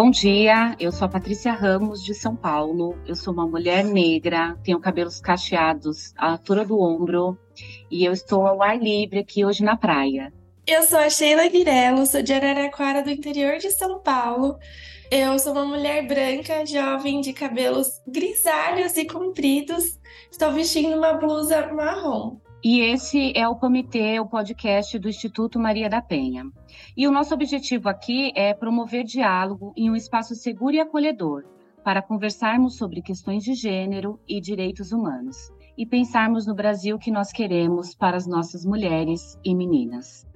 Bom dia, eu sou a Patrícia Ramos, de São Paulo. Eu sou uma mulher negra, tenho cabelos cacheados à altura do ombro e eu estou ao ar livre aqui hoje na praia. Eu sou a Sheila Guirello, sou de Araraquara, do interior de São Paulo. Eu sou uma mulher branca, jovem, de cabelos grisalhos e compridos. Estou vestindo uma blusa marrom. E esse é o comitê, o podcast do Instituto Maria da Penha. E o nosso objetivo aqui é promover diálogo em um espaço seguro e acolhedor para conversarmos sobre questões de gênero e direitos humanos e pensarmos no Brasil que nós queremos para as nossas mulheres e meninas.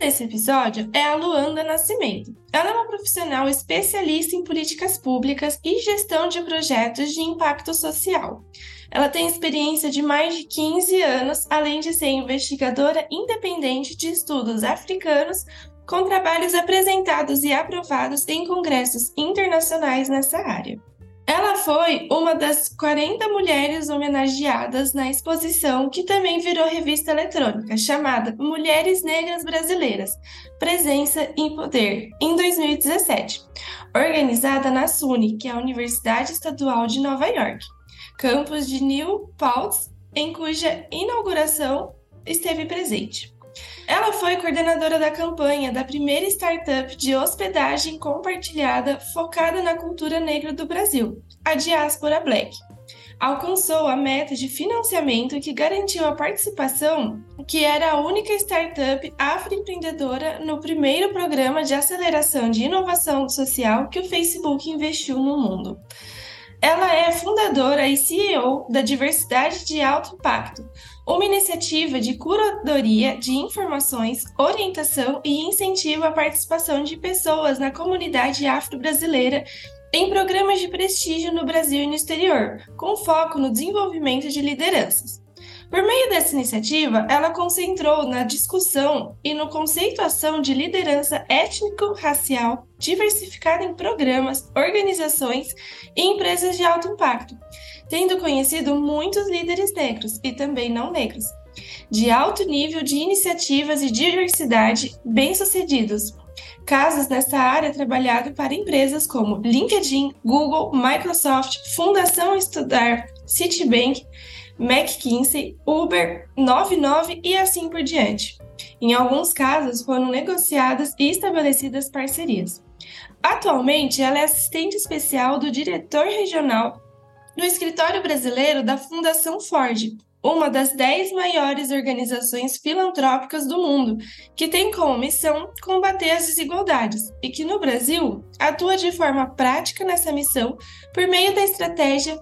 Esse episódio é a Luanda Nascimento. Ela é uma profissional especialista em políticas públicas e gestão de projetos de impacto social. Ela tem experiência de mais de 15 anos, além de ser investigadora independente de estudos africanos, com trabalhos apresentados e aprovados em congressos internacionais nessa área. Ela foi uma das 40 mulheres homenageadas na exposição que também virou revista eletrônica, chamada Mulheres Negras Brasileiras Presença em Poder, em 2017, organizada na SUNY, que é a Universidade Estadual de Nova York, campus de New Paltz, em cuja inauguração esteve presente. Ela foi coordenadora da campanha da primeira startup de hospedagem compartilhada focada na cultura negra do Brasil, a Diaspora Black. Alcançou a meta de financiamento que garantiu a participação, que era a única startup afroempreendedora no primeiro programa de aceleração de inovação social que o Facebook investiu no mundo. Ela é fundadora e CEO da Diversidade de Alto Impacto, uma iniciativa de curadoria de informações, orientação e incentivo à participação de pessoas na comunidade afro-brasileira em programas de prestígio no Brasil e no exterior, com foco no desenvolvimento de lideranças. Por meio dessa iniciativa, ela concentrou na discussão e no conceituação de liderança étnico-racial diversificada em programas, organizações e empresas de alto impacto, tendo conhecido muitos líderes negros e também não negros, de alto nível de iniciativas e diversidade bem-sucedidos. Casos nessa área trabalhado para empresas como LinkedIn, Google, Microsoft, Fundação Estudar, Citibank, McKinsey, Uber, 99 e assim por diante. Em alguns casos, foram negociadas e estabelecidas parcerias. Atualmente, ela é assistente especial do diretor regional no escritório brasileiro da Fundação Ford, uma das dez maiores organizações filantrópicas do mundo, que tem como missão combater as desigualdades e que no Brasil atua de forma prática nessa missão por meio da estratégia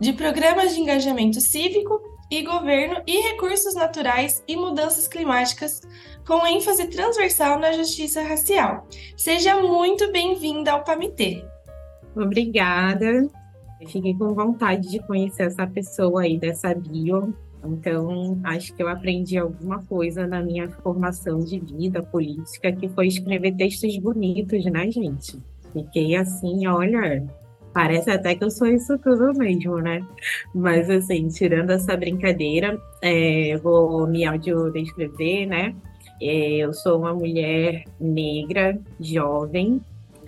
de programas de engajamento cívico e governo e recursos naturais e mudanças climáticas, com ênfase transversal na justiça racial. Seja muito bem-vinda ao PAMITê. Obrigada. Fiquei com vontade de conhecer essa pessoa aí dessa bio. Então, acho que eu aprendi alguma coisa na minha formação de vida política, que foi escrever textos bonitos, né, gente? Fiquei assim, olha, parece até que eu sou isso tudo mesmo, né? Mas, assim, tirando essa brincadeira, é, eu vou me audiodescrever, né? É, eu sou uma mulher negra, jovem,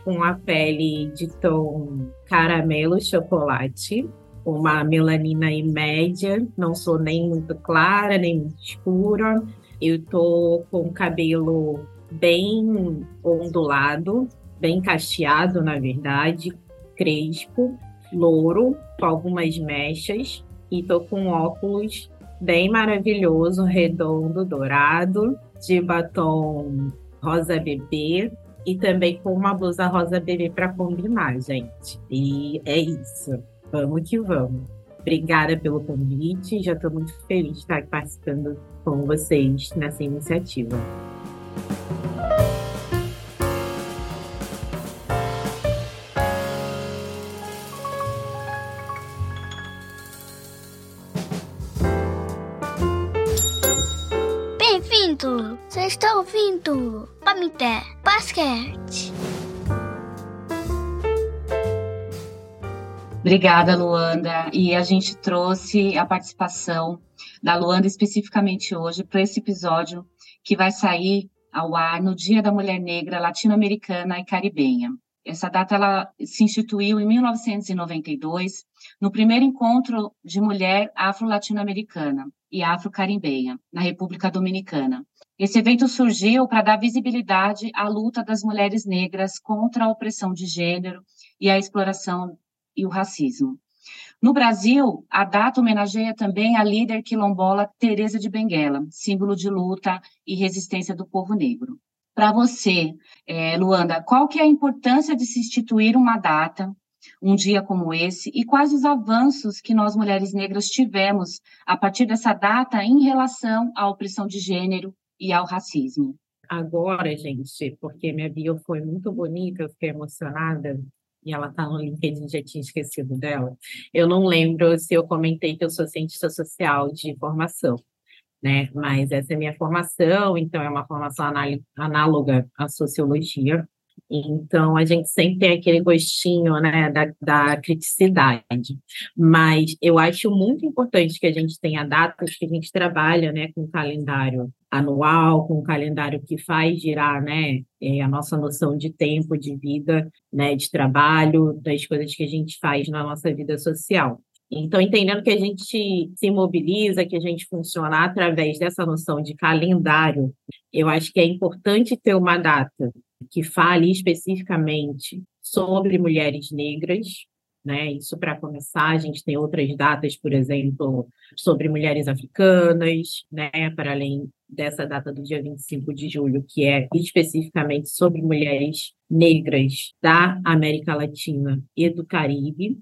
com a pele de tom caramelo chocolate, uma melanina em média, não sou nem muito clara, nem muito escura. Eu tô com cabelo bem ondulado, bem cacheado, na verdade, crespo, louro, com algumas mechas, e tô com óculos bem maravilhoso, redondo, dourado, de batom rosa bebê, e também com uma blusa rosa bebê para combinar, gente. E é isso. Vamos que vamos. Obrigada pelo convite. Já estou muito feliz de estar participando com vocês nessa iniciativa. Está ouvindo Pamité Basquete. Obrigada, Luanda. E a gente trouxe a participação da Luanda especificamente hoje para esse episódio que vai sair ao ar no Dia da Mulher Negra Latino-Americana e Caribenha. Essa data ela se instituiu em 1992, no primeiro encontro de mulher afro-latino-americana e afro-caribenha, na República Dominicana. Esse evento surgiu para dar visibilidade à luta das mulheres negras contra a opressão de gênero e a exploração e o racismo. No Brasil, a data homenageia também a líder quilombola Teresa de Benguela, símbolo de luta e resistência do povo negro. Para você, é, Luanda, qual que é a importância de se instituir uma data, um dia como esse, e quais os avanços que nós mulheres negras tivemos a partir dessa data em relação à opressão de gênero e ao racismo? Agora, gente, porque minha bio foi muito bonita, eu fiquei emocionada, e ela está no LinkedIn, já tinha esquecido dela. Eu não lembro se eu comentei que eu sou cientista social de formação né? Mas essa é minha formação, então é uma formação análoga à sociologia. Então, a gente sempre tem aquele gostinho né, da, da criticidade. Mas eu acho muito importante que a gente tenha datas que a gente trabalha né, com calendário anual, com um calendário que faz girar né, é, a nossa noção de tempo, de vida, né, de trabalho, das coisas que a gente faz na nossa vida social. Então, entendendo que a gente se mobiliza, que a gente funciona através dessa noção de calendário, eu acho que é importante ter uma data que fale especificamente sobre mulheres negras, né? Isso para começar, a gente tem outras datas, por exemplo, sobre mulheres africanas, né? Para além dessa data do dia 25 de julho, que é especificamente sobre mulheres negras da América Latina e do Caribe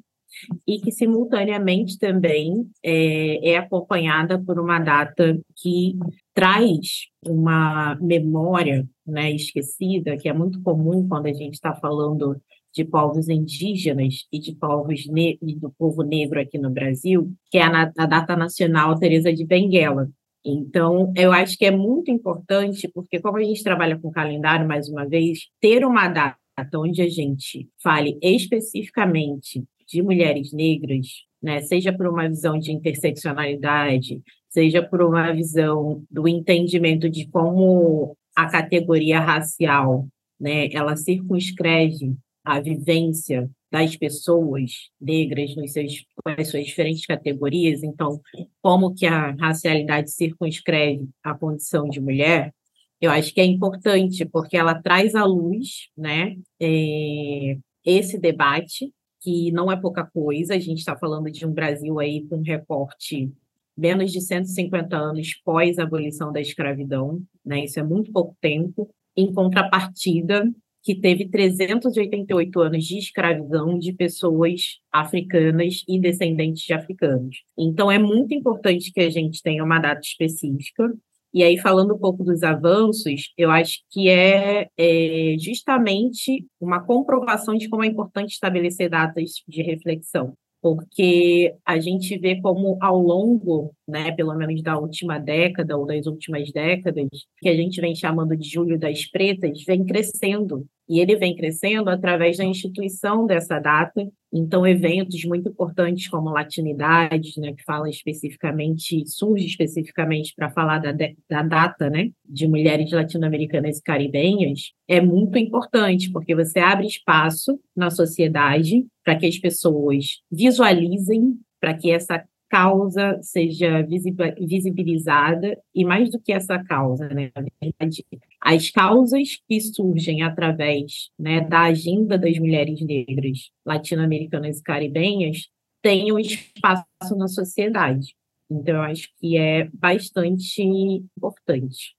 e que simultaneamente também é, é acompanhada por uma data que traz uma memória né, esquecida, que é muito comum quando a gente está falando de povos indígenas e de povos e do povo negro aqui no Brasil, que é a, a data nacional Teresa de Benguela. Então, eu acho que é muito importante, porque como a gente trabalha com calendário, mais uma vez, ter uma data onde a gente fale especificamente de mulheres negras, né, seja por uma visão de interseccionalidade, seja por uma visão do entendimento de como a categoria racial, né, ela circunscreve a vivência das pessoas negras nos seus, nas suas diferentes categorias, então, como que a racialidade circunscreve a condição de mulher, eu acho que é importante, porque ela traz à luz né, é, esse debate, que não é pouca coisa, a gente está falando de um Brasil aí com um recorte menos de 150 anos pós a abolição da escravidão, né? Isso é muito pouco tempo. Em contrapartida, que teve 388 anos de escravidão de pessoas africanas e descendentes de africanos. Então, é muito importante que a gente tenha uma data específica e aí, falando um pouco dos avanços, eu acho que é, é, justamente uma comprovação de como é importante estabelecer datas de reflexão, porque a gente vê como ao longo, né, pelo menos da última década ou das últimas décadas, que a gente vem chamando de Julho das Pretas, vem crescendo e ele vem crescendo através da instituição dessa data. Então, eventos muito importantes como Latinidades, né, que fala especificamente, surge especificamente para falar da, da data né, de mulheres latino-americanas e caribenhas, é muito importante, porque você abre espaço na sociedade para que as pessoas visualizem, para que essa causa seja visibilizada e mais do que essa causa, né, na verdade, as causas que surgem através né, da agenda das mulheres negras latino-americanas e caribenhas tenham espaço na sociedade. Então, eu acho que é bastante importante.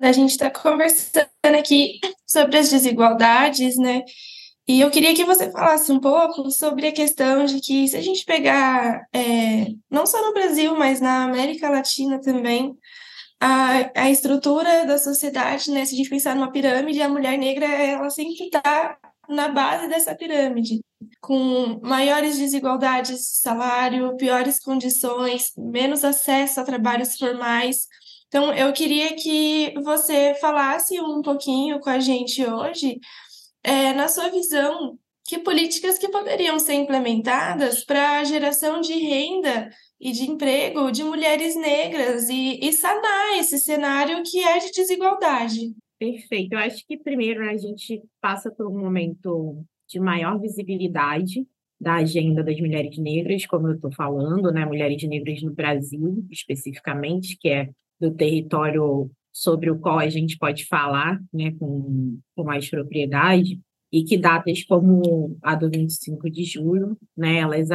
A gente está conversando aqui sobre as desigualdades, né? E eu queria que você falasse um pouco sobre a questão de que, se a gente pegar, é, não só no Brasil, mas na América Latina também, a, a estrutura da sociedade, né? Se a gente pensar numa pirâmide, a mulher negra, ela sempre está na base dessa pirâmide, com maiores desigualdades de salário, piores condições, menos acesso a trabalhos formais. Então, eu queria que você falasse um pouquinho com a gente hoje é, na sua visão, que políticas que poderiam ser implementadas para a geração de renda e de emprego de mulheres negras e, e sanar esse cenário que é de desigualdade? Perfeito. Eu acho que primeiro a gente passa por um momento de maior visibilidade da agenda das mulheres negras, como eu estou falando, né, mulheres negras no Brasil, especificamente, que é do território sobre o qual a gente pode falar né, com, com mais propriedade, e que datas como a do 25 de julho, né, elas,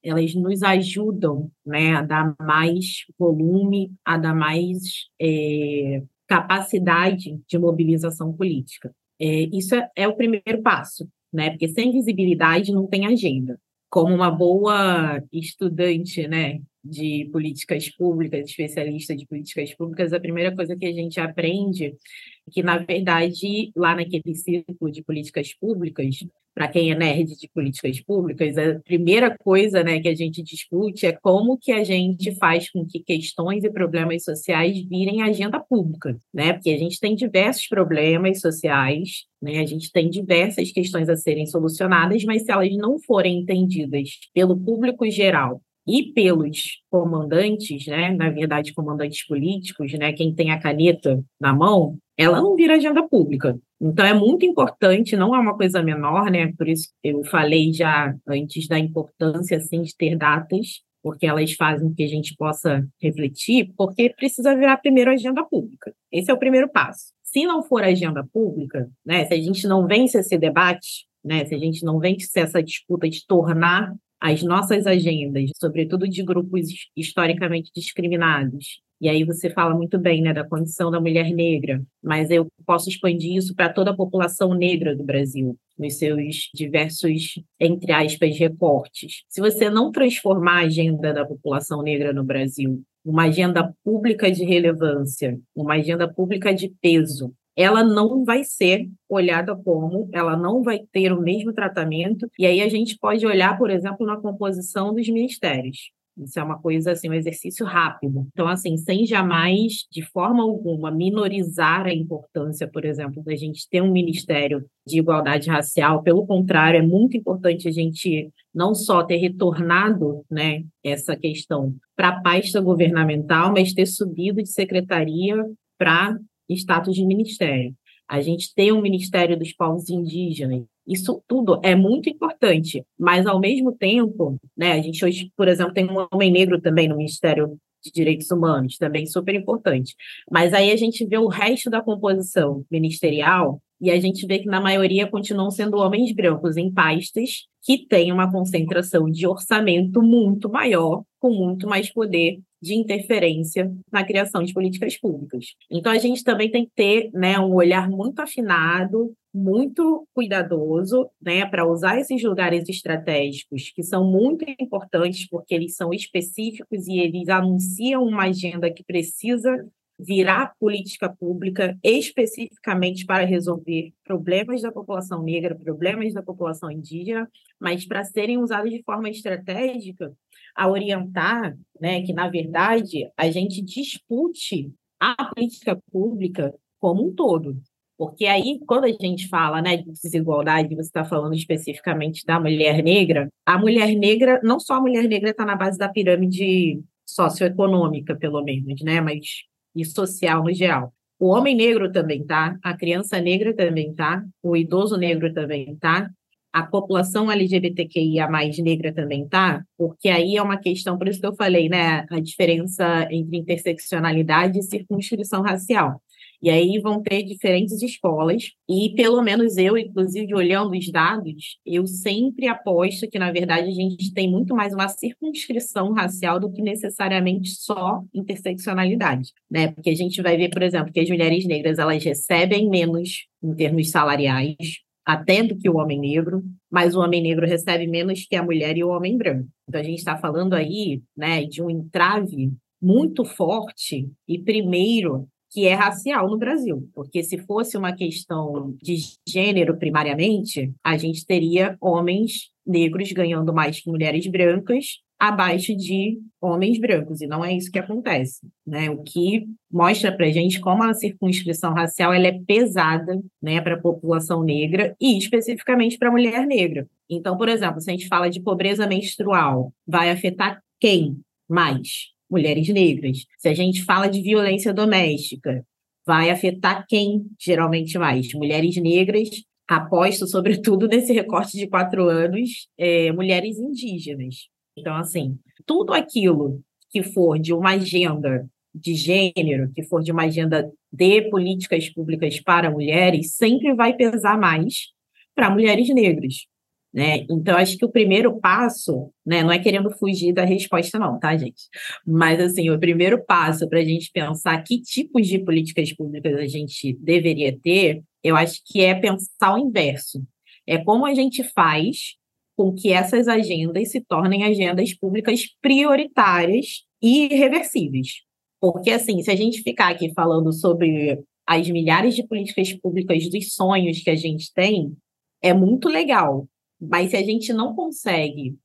elas nos ajudam né, a dar mais volume, a dar mais é, capacidade de mobilização política. É, isso é, é o primeiro passo, né, porque sem visibilidade não tem agenda. Como uma boa estudante, né, de políticas públicas, especialista de políticas públicas, a primeira coisa que a gente aprende é que, na verdade, lá naquele círculo de políticas públicas, para quem é nerd de políticas públicas, a primeira coisa né, que a gente discute é como que a gente faz com que questões e problemas sociais virem agenda pública, né? Porque a gente tem diversos problemas sociais, né? A gente tem diversas questões a serem solucionadas, mas se elas não forem entendidas pelo público geral e pelos comandantes, né, na verdade, comandantes políticos, né, quem tem a caneta na mão, ela não vira agenda pública. Então é muito importante, não é uma coisa menor, né? Por isso eu falei já antes da importância assim de ter datas, porque elas fazem que a gente possa refletir, porque precisa virar primeiro agenda pública. Esse é o primeiro passo. Se não for agenda pública, né, se a gente não vence esse debate, né, se a gente não vence essa disputa de tornar as nossas agendas, sobretudo de grupos historicamente discriminados. E aí você fala muito bem né, da condição da mulher negra, mas eu posso expandir isso para toda a população negra do Brasil, nos seus diversos, entre aspas, recortes. Se você não transformar a agenda da população negra no Brasil uma agenda pública de relevância, uma agenda pública de peso, ela não vai ser olhada como, ela não vai ter o mesmo tratamento. E aí a gente pode olhar, por exemplo, na composição dos ministérios. Isso é uma coisa, assim, um exercício rápido. Então, assim, sem jamais, de forma alguma, minorizar a importância, por exemplo, da gente ter um Ministério de Igualdade Racial. Pelo contrário, é muito importante a gente não só ter retornado né, essa questão para a pasta governamental, mas ter subido de secretaria para status de ministério. A gente tem um Ministério dos Povos Indígenas. Isso tudo é muito importante, mas ao mesmo tempo, né, a gente hoje, por exemplo, tem um homem negro também no Ministério de Direitos Humanos, também super importante. Mas aí a gente vê o resto da composição ministerial e a gente vê que na maioria continuam sendo homens brancos em pastas que têm uma concentração de orçamento muito maior, com muito mais poder de interferência na criação de políticas públicas. Então, a gente também tem que ter né, um olhar muito afinado, muito cuidadoso, né, para usar esses lugares estratégicos que são muito importantes porque eles são específicos e eles anunciam uma agenda que precisa virar política pública especificamente para resolver problemas da população negra, problemas da população indígena, mas para serem usados de forma estratégica a orientar, né, que na verdade a gente dispute a política pública como um todo. Porque aí, quando a gente fala né, de desigualdade, você está falando especificamente da mulher negra, a mulher negra, não só a mulher negra está na base da pirâmide socioeconômica, pelo menos, né? Mas e social no geral. O homem negro também tá, a criança negra também tá, o idoso negro também tá, a população LGBTQIA mais negra também tá, porque aí é uma questão, por isso que eu falei, né, a diferença entre interseccionalidade e circunscrição racial. E aí vão ter diferentes escolas, e pelo menos eu, inclusive, olhando os dados, eu sempre aposto que, na verdade, a gente tem muito mais uma circunscrição racial do que necessariamente só interseccionalidade, né? Porque a gente vai ver, por exemplo, que as mulheres negras, elas recebem menos em termos salariais, até do que o homem negro, mas o homem negro recebe menos que a mulher e o homem branco. Então a gente está falando aí, né, de um entrave muito forte e primeiro que é racial no Brasil, porque se fosse uma questão de gênero primariamente, a gente teria homens negros ganhando mais que mulheres brancas abaixo de homens brancos, e não é isso que acontece, né? O que mostra para gente como a circunscrição racial ela é pesada, né, para a população negra e especificamente para a mulher negra. Então, por exemplo, se a gente fala de pobreza menstrual, vai afetar quem mais? Mulheres negras. Se a gente fala de violência doméstica, vai afetar quem geralmente mais? Mulheres negras aposto, sobretudo, nesse recorte de quatro anos, é, mulheres indígenas. Então, assim, tudo aquilo que for de uma agenda de gênero, que for de uma agenda de políticas públicas para mulheres, sempre vai pesar mais para mulheres negras. Né? Então, acho que o primeiro passo, né, não é querendo fugir da resposta, não, tá, gente? Mas, assim, o primeiro passo para a gente pensar que tipos de políticas públicas a gente deveria ter, eu acho que é pensar o inverso. É como a gente faz com que essas agendas se tornem agendas públicas prioritárias e irreversíveis. Porque, assim, se a gente ficar aqui falando sobre as milhares de políticas públicas dos sonhos que a gente tem, é muito legal. Mas se a gente não consegue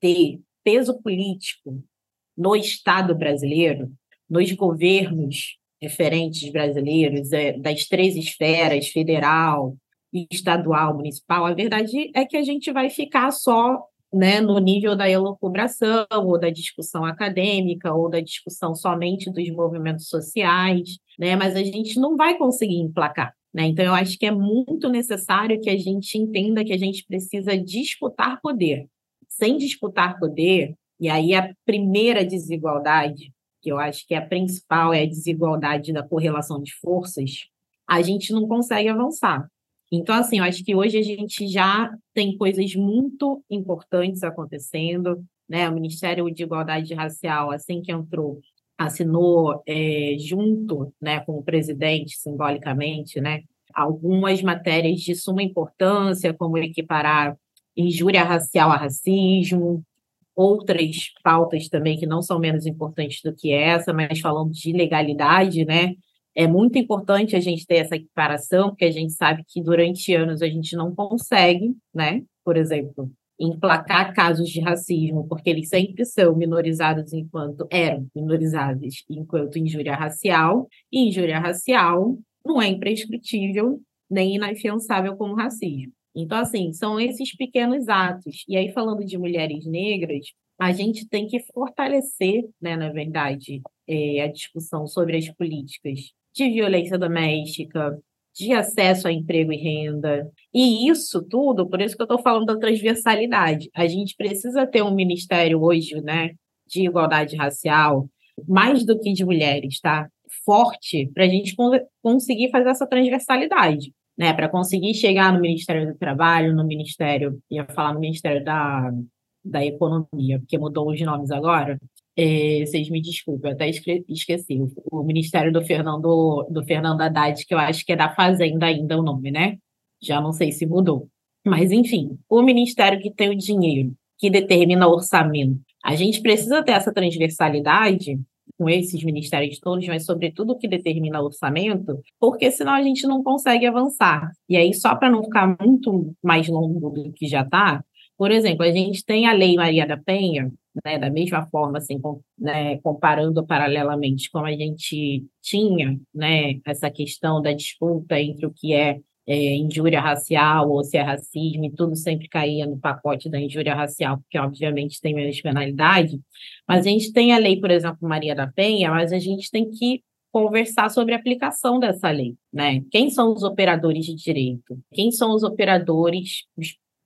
ter peso político no Estado brasileiro, nos governos referentes brasileiros, é, das três esferas, federal, estadual, municipal, a verdade é que a gente vai ficar só né, no nível da elucubração, ou da discussão acadêmica, ou da discussão somente dos movimentos sociais, né, mas a gente não vai conseguir emplacar. Né? Então, eu acho que é muito necessário que a gente entenda que a gente precisa disputar poder. Sem disputar poder, e aí a primeira desigualdade, que eu acho que é a principal, é a desigualdade da correlação de forças, a gente não consegue avançar. Então, assim, eu acho que hoje a gente já tem coisas muito importantes acontecendo, né? O Ministério de Igualdade Racial, assim que entrou, assinou é, junto, né, com o presidente, simbolicamente, né, algumas matérias de suma importância, como equiparar injúria racial a racismo, outras pautas também que não são menos importantes do que essa, mas falando de legalidade, né? É muito importante a gente ter essa equiparação, porque a gente sabe que durante anos a gente não consegue, né? Por exemplo, emplacar casos de racismo, porque eles sempre são minorizados enquanto eram minorizados enquanto injúria racial, e injúria racial não é imprescritível nem inafiançável como racismo. Então, assim, são esses pequenos atos. E aí, falando de mulheres negras, a gente tem que fortalecer, né, na verdade, é, a discussão sobre as políticas de violência doméstica, de acesso a emprego e renda. E isso tudo, por isso que eu estou falando da transversalidade. A gente precisa ter um ministério hoje, né, de igualdade racial, mais do que de mulheres, tá? Forte para a gente conseguir fazer essa transversalidade, né? Para conseguir chegar no Ministério do Trabalho, no Ministério, ia falar no Ministério da, da Economia, porque mudou os nomes agora, é, vocês me desculpem, eu até esqueci. O, Ministério do Fernando, do Fernando Haddad, que eu acho que é da Fazenda ainda o nome, né? Já não sei se mudou. Mas, enfim, o Ministério que tem o dinheiro, que determina o orçamento. A gente precisa ter essa transversalidade com esses ministérios todos, mas sobretudo que determina o orçamento, porque senão a gente não consegue avançar. E aí, só para não ficar muito mais longo do que já está, por exemplo, a gente tem a Lei Maria da Penha, né, da mesma forma, assim, com, né, comparando paralelamente como a gente tinha né, essa questão da disputa entre o que é, é injúria racial ou se é racismo, e tudo sempre caía no pacote da injúria racial, porque obviamente tem menos penalidade, mas a gente tem a lei, por exemplo, Maria da Penha, mas a gente tem que conversar sobre a aplicação dessa lei, né? Quem são os operadores de direito? Quem são os operadores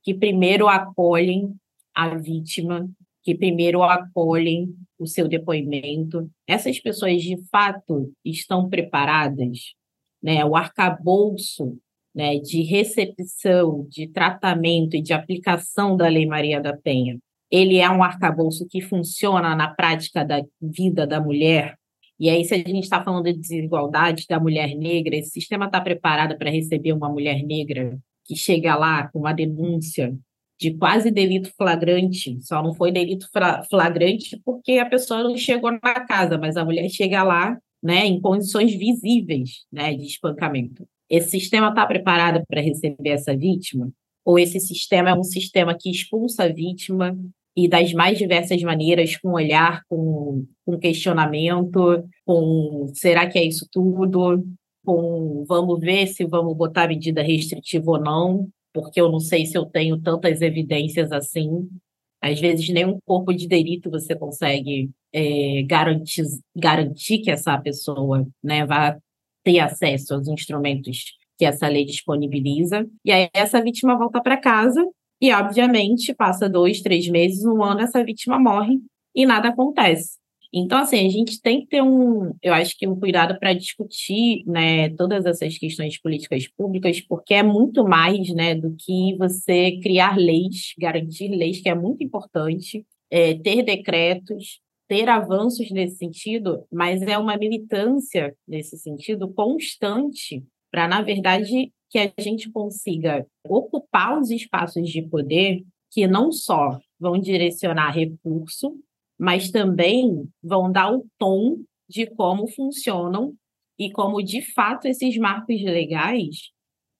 que primeiro acolhem a vítima que primeiro acolhem o seu depoimento. Essas pessoas, de fato, estão preparadas? Né? O arcabouço né, de recepção, de tratamento e de aplicação da Lei Maria da Penha, ele é um arcabouço que funciona na prática da vida da mulher? E aí, se a gente está falando de desigualdade da mulher negra, esse sistema está preparado para receber uma mulher negra que chega lá com uma denúncia de quase delito flagrante, só não foi delito flagrante porque a pessoa não chegou na casa, mas a mulher chega lá, né, em condições visíveis, né, de espancamento. Esse sistema está preparado para receber essa vítima? Ou esse sistema é um sistema que expulsa a vítima e das mais diversas maneiras, com olhar, com, com questionamento, com será que é isso tudo? Com vamos ver se vamos botar medida restritiva ou não, porque eu não sei se eu tenho tantas evidências assim. Às vezes, nem um corpo de delito você consegue é, garantir, garantir que essa pessoa né, vai ter acesso aos instrumentos que essa lei disponibiliza. E aí essa vítima volta para casa e, obviamente, passa dois, três meses, um ano, essa vítima morre e nada acontece. Então, assim, a gente tem que ter um, eu acho que um cuidado para discutir, né, todas essas questões políticas públicas, porque é muito mais, né, do que você criar leis, garantir leis, que é muito importante, é, ter decretos, ter avanços nesse sentido, mas é uma militância nesse sentido constante para, na verdade, que a gente consiga ocupar os espaços de poder que não só vão direcionar recurso, mas também vão dar o tom de como funcionam e como, de fato, esses marcos legais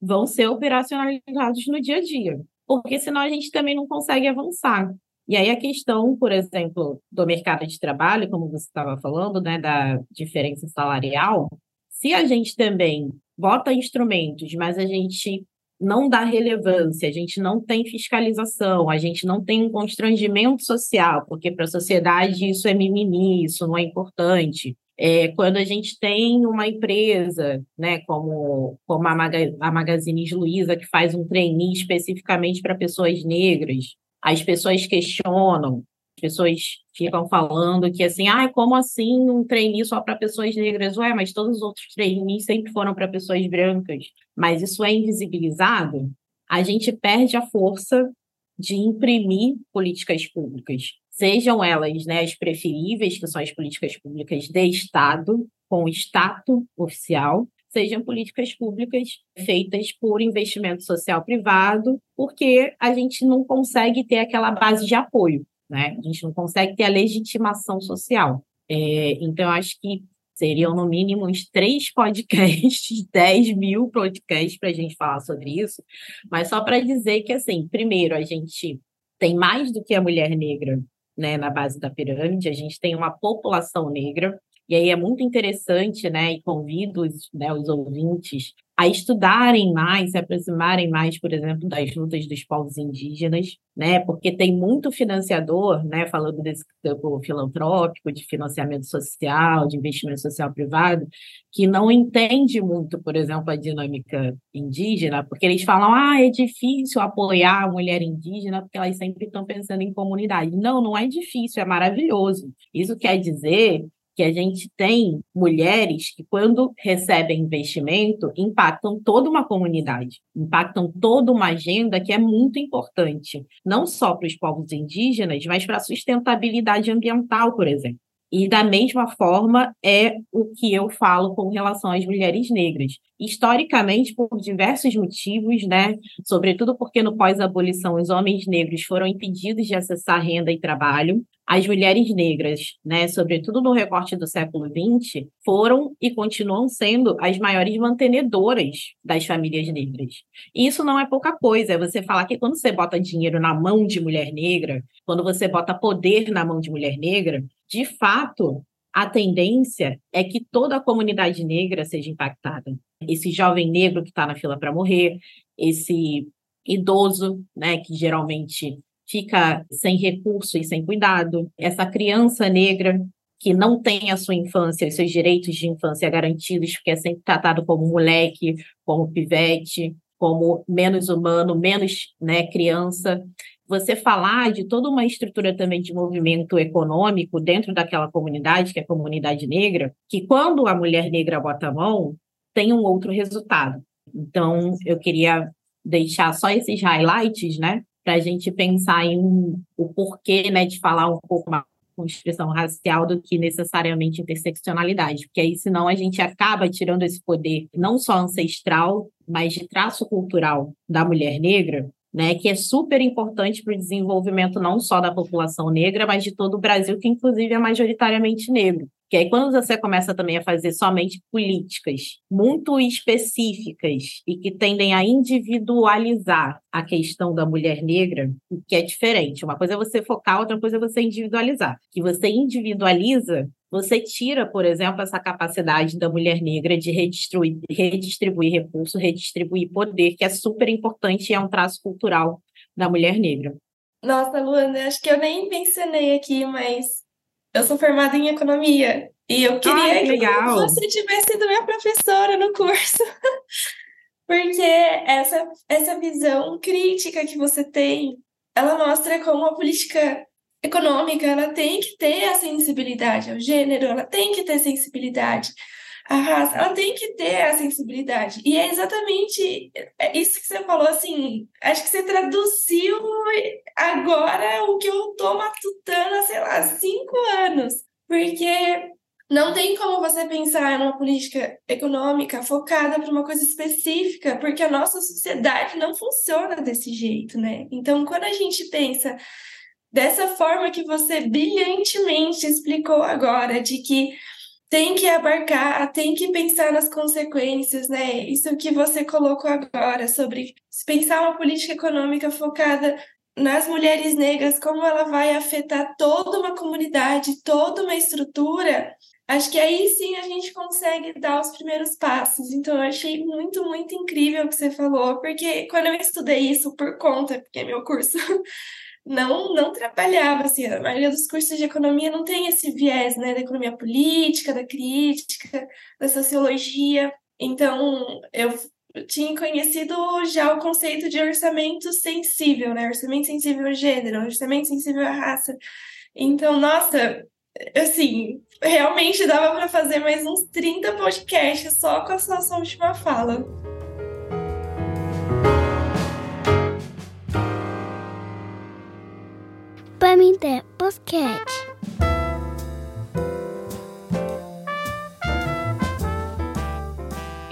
vão ser operacionalizados no dia a dia. Porque senão a gente também não consegue avançar. E aí a questão, por exemplo, do mercado de trabalho, como você estava falando, né, da diferença salarial, se a gente também bota instrumentos, mas a gente não dá relevância, a gente não tem fiscalização, a gente não tem um constrangimento social, porque para a sociedade isso é mimimi, isso não é importante. É, quando a gente tem uma empresa, né, como, como a, Maga, a Magazine Luiza, que faz um trainee especificamente para pessoas negras, as pessoas questionam, pessoas ficam falando que assim, ah, como assim um trainee só para pessoas negras? Ué, mas todos os outros trainees sempre foram para pessoas brancas. Mas isso é invisibilizado, a gente perde a força de imprimir políticas públicas, sejam elas né, as preferíveis, que são as políticas públicas de Estado, com status oficial, sejam políticas públicas feitas por investimento social privado, porque a gente não consegue ter aquela base de apoio né? A gente não consegue ter a legitimação social. É, então, acho que seriam no mínimo uns três podcasts, 10 mil podcasts para a gente falar sobre isso, mas só para dizer que, assim, primeiro, a gente tem mais do que a mulher negra né, na base da pirâmide, a gente tem uma população negra, e aí é muito interessante, né, e convido os, né, os ouvintes a estudarem mais, se aproximarem mais, por exemplo, das lutas dos povos indígenas, né? Porque tem muito financiador, né? Falando desse campo filantrópico, de financiamento social, de investimento social privado, que não entende muito, por exemplo, a dinâmica indígena, porque eles falam, ah, é difícil apoiar a mulher indígena, porque elas sempre estão pensando em comunidade. Não, não é difícil, é maravilhoso. Isso quer dizer que a gente tem mulheres que, quando recebem investimento, impactam toda uma comunidade, impactam toda uma agenda que é muito importante, não só para os povos indígenas, mas para a sustentabilidade ambiental, por exemplo. E da mesma forma é o que eu falo com relação às mulheres negras. Historicamente, por diversos motivos, né? Sobretudo porque no pós-abolição os homens negros foram impedidos de acessar renda e trabalho. As mulheres negras, né, sobretudo no recorte do século XX, foram e continuam sendo as maiores mantenedoras das famílias negras. E isso não é pouca coisa, é você falar que quando você bota dinheiro na mão de mulher negra, quando você bota poder na mão de mulher negra, de fato, a tendência é que toda a comunidade negra seja impactada. Esse jovem negro que está na fila para morrer, esse idoso, né, que geralmente fica sem recurso e sem cuidado, essa criança negra que não tem a sua infância, os seus direitos de infância garantidos, porque é sempre tratado como moleque, como pivete, como menos humano, menos né, criança você falar de toda uma estrutura também de movimento econômico dentro daquela comunidade, que é a comunidade negra, que quando a mulher negra bota a mão, tem um outro resultado. Então, eu queria deixar só esses highlights, né, para a gente pensar em o porquê, né, de falar um pouco mais expressão racial do que necessariamente interseccionalidade, porque aí senão a gente acaba tirando esse poder não só ancestral, mas de traço cultural da mulher negra né, que é super importante para o desenvolvimento não só da população negra, mas de todo o Brasil, que inclusive é majoritariamente negro. Que aí, quando você começa também a fazer somente políticas muito específicas e que tendem a individualizar a questão da mulher negra, que é diferente. Uma coisa é você focar, outra coisa é você individualizar. Que você individualiza, você tira, por exemplo, essa capacidade da mulher negra de redistribuir, redistribuir recursos, redistribuir poder, que é super importante e é um traço cultural da mulher negra. Nossa, Luana, acho que eu nem mencionei aqui, mas eu sou formada em economia e eu queria Ai, que, que você tivesse sido minha professora no curso. porque essa, essa visão crítica que você tem, ela mostra como a política econômica ela tem que ter a sensibilidade ao gênero, ela tem que ter sensibilidade à raça, ela tem que ter a sensibilidade. E é exatamente isso que você falou, assim, acho que você traduziu agora o que eu tô matutando há, sei lá, cinco anos. Porque não tem como você pensar numa política econômica focada para uma coisa específica, porque a nossa sociedade não funciona desse jeito, né? Então, quando a gente pensa dessa forma que você brilhantemente explicou agora, de que tem que abarcar, tem que pensar nas consequências, né? Isso que você colocou agora sobre pensar uma política econômica focada nas mulheres negras, como ela vai afetar toda uma comunidade, toda uma estrutura, acho que aí sim a gente consegue dar os primeiros passos. Então, eu achei muito, muito incrível o que você falou, porque quando eu estudei isso por conta, porque é meu curso não não trabalhava assim, a maioria dos cursos de economia não tem esse viés, né, da economia política, da crítica, da sociologia. Então, eu tinha conhecido já o conceito de orçamento sensível, né? Orçamento sensível ao gênero, orçamento sensível à raça. Então, nossa, assim, realmente dava para fazer mais uns 30 podcasts só com a sua última fala. Pamité Podcast.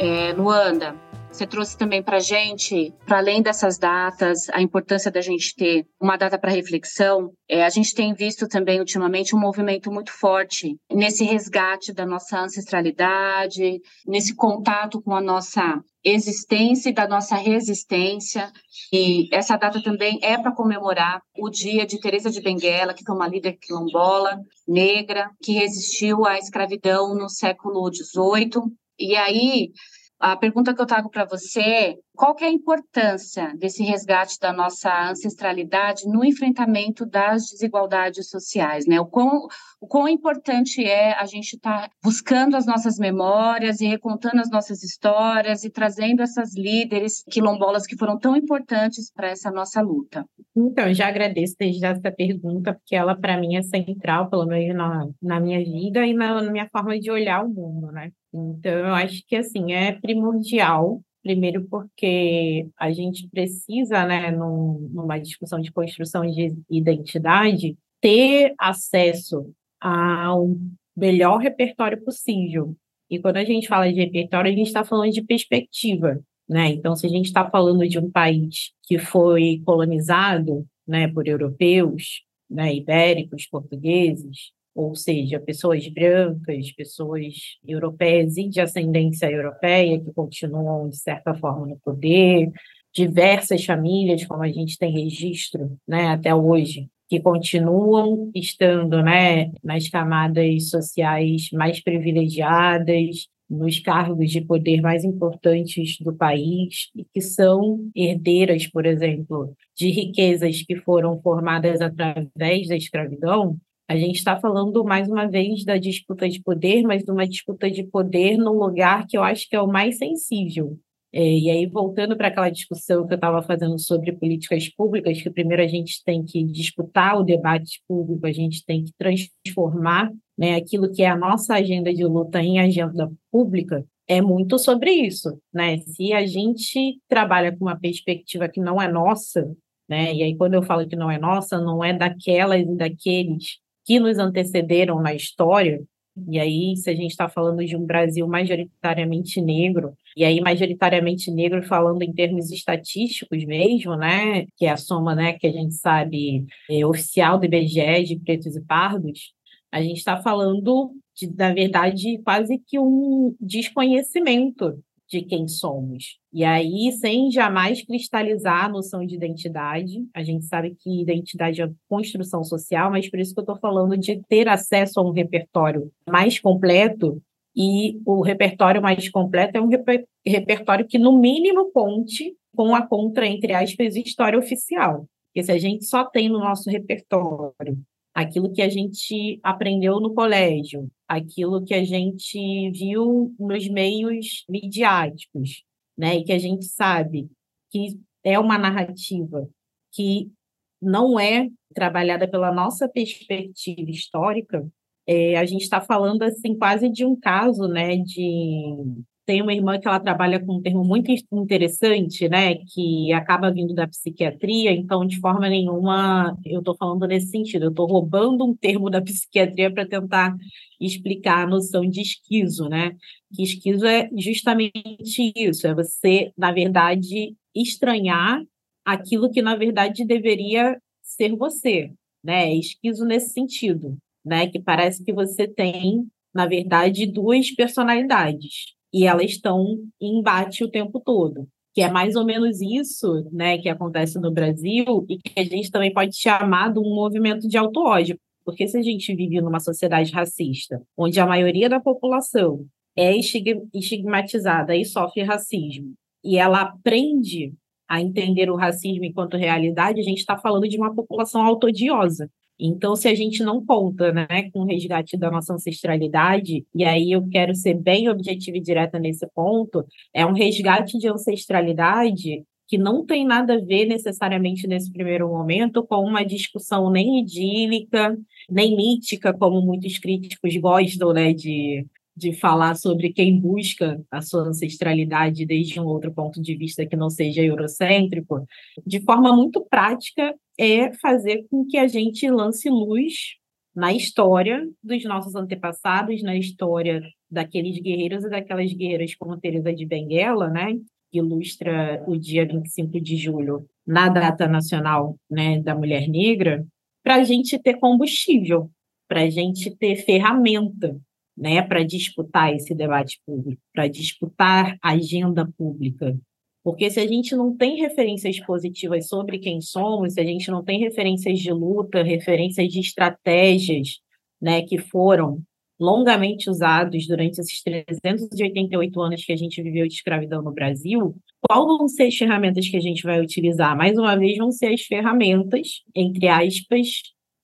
É, Luanda, você trouxe também para gente, para além dessas datas, a importância da gente ter uma data para reflexão. É, a gente tem visto também ultimamente um movimento muito forte nesse resgate da nossa ancestralidade, nesse contato com a nossa existência e da nossa resistência. E essa data também é para comemorar o dia de Teresa de Benguela, que foi uma líder quilombola negra que resistiu à escravidão no século XVIII. E aí a pergunta que eu trago para você, qual que é a importância desse resgate da nossa ancestralidade no enfrentamento das desigualdades sociais, né? O quão, o quão importante é a gente estar tá buscando as nossas memórias e recontando as nossas histórias e trazendo essas líderes quilombolas que foram tão importantes para essa nossa luta. Então, já agradeço desde essa pergunta, porque ela para mim é central, pelo menos na, na minha vida e na, na minha forma de olhar o mundo, né? Então, eu acho que assim é primordial, primeiro porque a gente precisa, né, num, numa discussão de construção de identidade, ter acesso ao melhor repertório possível. E quando a gente fala de repertório, a gente está falando de perspectiva, né? Então, se a gente está falando de um país que foi colonizado, né, por europeus, né, ibéricos, portugueses, ou seja, pessoas brancas, pessoas europeias e de ascendência europeia que continuam, de certa forma, no poder, diversas famílias, como a gente tem registro né, até hoje, que continuam estando né, nas camadas sociais mais privilegiadas, nos cargos de poder mais importantes do país e que são herdeiras, por exemplo, de riquezas que foram formadas através da escravidão, a gente está falando mais uma vez da disputa de poder, mas de uma disputa de poder num lugar que eu acho que é o mais sensível. É, e aí, voltando para aquela discussão que eu estava fazendo sobre políticas públicas, que primeiro a gente tem que disputar o debate público, a gente tem que transformar né, aquilo que é a nossa agenda de luta em agenda pública, é muito sobre isso. Né? Se a gente trabalha com uma perspectiva que não é nossa, né, e aí quando eu falo que não é nossa, não é daquelas e daqueles que nos antecederam na história, e aí, se a gente está falando de um Brasil majoritariamente negro, e aí majoritariamente negro falando em termos estatísticos mesmo, né, que é a soma, né, que a gente sabe é, oficial do IBGE de pretos e pardos, a gente está falando de, na verdade, quase que um desconhecimento de quem somos. E aí, sem jamais cristalizar a noção de identidade, a gente sabe que identidade é construção social, mas por isso que eu estou falando de ter acesso a um repertório mais completo, e o repertório mais completo é um reper repertório que, no mínimo, conte com a contra, entre aspas, história oficial. Porque se a gente só tem no nosso repertório aquilo que a gente aprendeu no colégio, aquilo que a gente viu nos meios midiáticos, né, e que a gente sabe que é uma narrativa que não é trabalhada pela nossa perspectiva histórica, é, a gente está falando assim quase de um caso, né, de tem uma irmã que ela trabalha com um termo muito interessante, né, que acaba vindo da psiquiatria, então de forma nenhuma eu estou falando nesse sentido, eu estou roubando um termo da psiquiatria para tentar explicar a noção de esquizo, né? Que esquizo é justamente isso, é você, na verdade, estranhar aquilo que na verdade deveria ser você, né? É esquizo nesse sentido, né? Que parece que você tem, na verdade, duas personalidades e elas estão em embate o tempo todo. Que é mais ou menos isso né, que acontece no Brasil e que a gente também pode chamar de um movimento de autoódio. Porque se a gente vive numa sociedade racista, onde a maioria da população é estigmatizada e sofre racismo, e ela aprende a entender o racismo enquanto realidade, a gente está falando de uma população autodiosa. Então, se a gente não conta né, com o resgate da nossa ancestralidade, e aí eu quero ser bem objetiva e direta nesse ponto, é um resgate de ancestralidade que não tem nada a ver necessariamente nesse primeiro momento com uma discussão nem idílica, nem mítica, como muitos críticos gostam né, de, de falar sobre quem busca a sua ancestralidade desde um outro ponto de vista que não seja eurocêntrico, de forma muito prática é fazer com que a gente lance luz na história dos nossos antepassados, na história daqueles guerreiros e daquelas guerreiras como Teresa de Benguela, né, que ilustra o dia 25 de julho na data nacional né, da mulher negra, para a gente ter combustível, para a gente ter ferramenta né, para disputar esse debate público, para disputar a agenda pública, porque se a gente não tem referências positivas sobre quem somos, se a gente não tem referências de luta, referências de estratégias né, que foram longamente usados durante esses 388 anos que a gente viveu de escravidão no Brasil, qual vão ser as ferramentas que a gente vai utilizar? Mais uma vez, vão ser as ferramentas, entre aspas,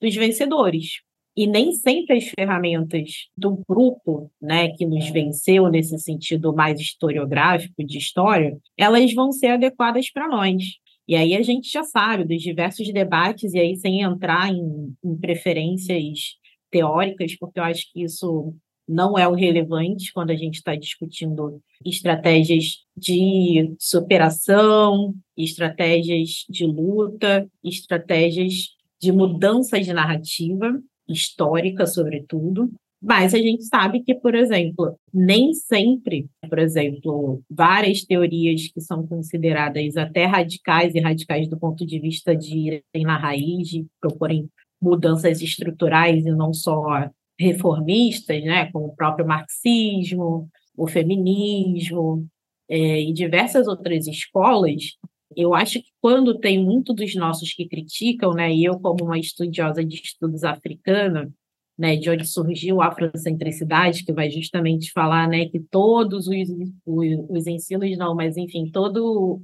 dos vencedores e nem sempre as ferramentas do grupo, né, que nos venceu nesse sentido mais historiográfico de história, elas vão ser adequadas para nós. E aí a gente já sabe dos diversos debates, e aí sem entrar em, em preferências teóricas, porque eu acho que isso não é o relevante quando a gente está discutindo estratégias de superação, estratégias de luta, estratégias de mudança de narrativa histórica, sobretudo, mas a gente sabe que, por exemplo, nem sempre, por exemplo, várias teorias que são consideradas até radicais e radicais do ponto de vista de irem na raiz, de proporem mudanças estruturais e não só reformistas, né, como o próprio marxismo, o feminismo é, e diversas outras escolas, eu acho que quando tem muito dos nossos que criticam, né, e eu como uma estudiosa de estudos africana, né, de onde surgiu a afrocentricidade, que vai justamente falar, né, que todos os, os, os ensinos não, mas enfim, todo,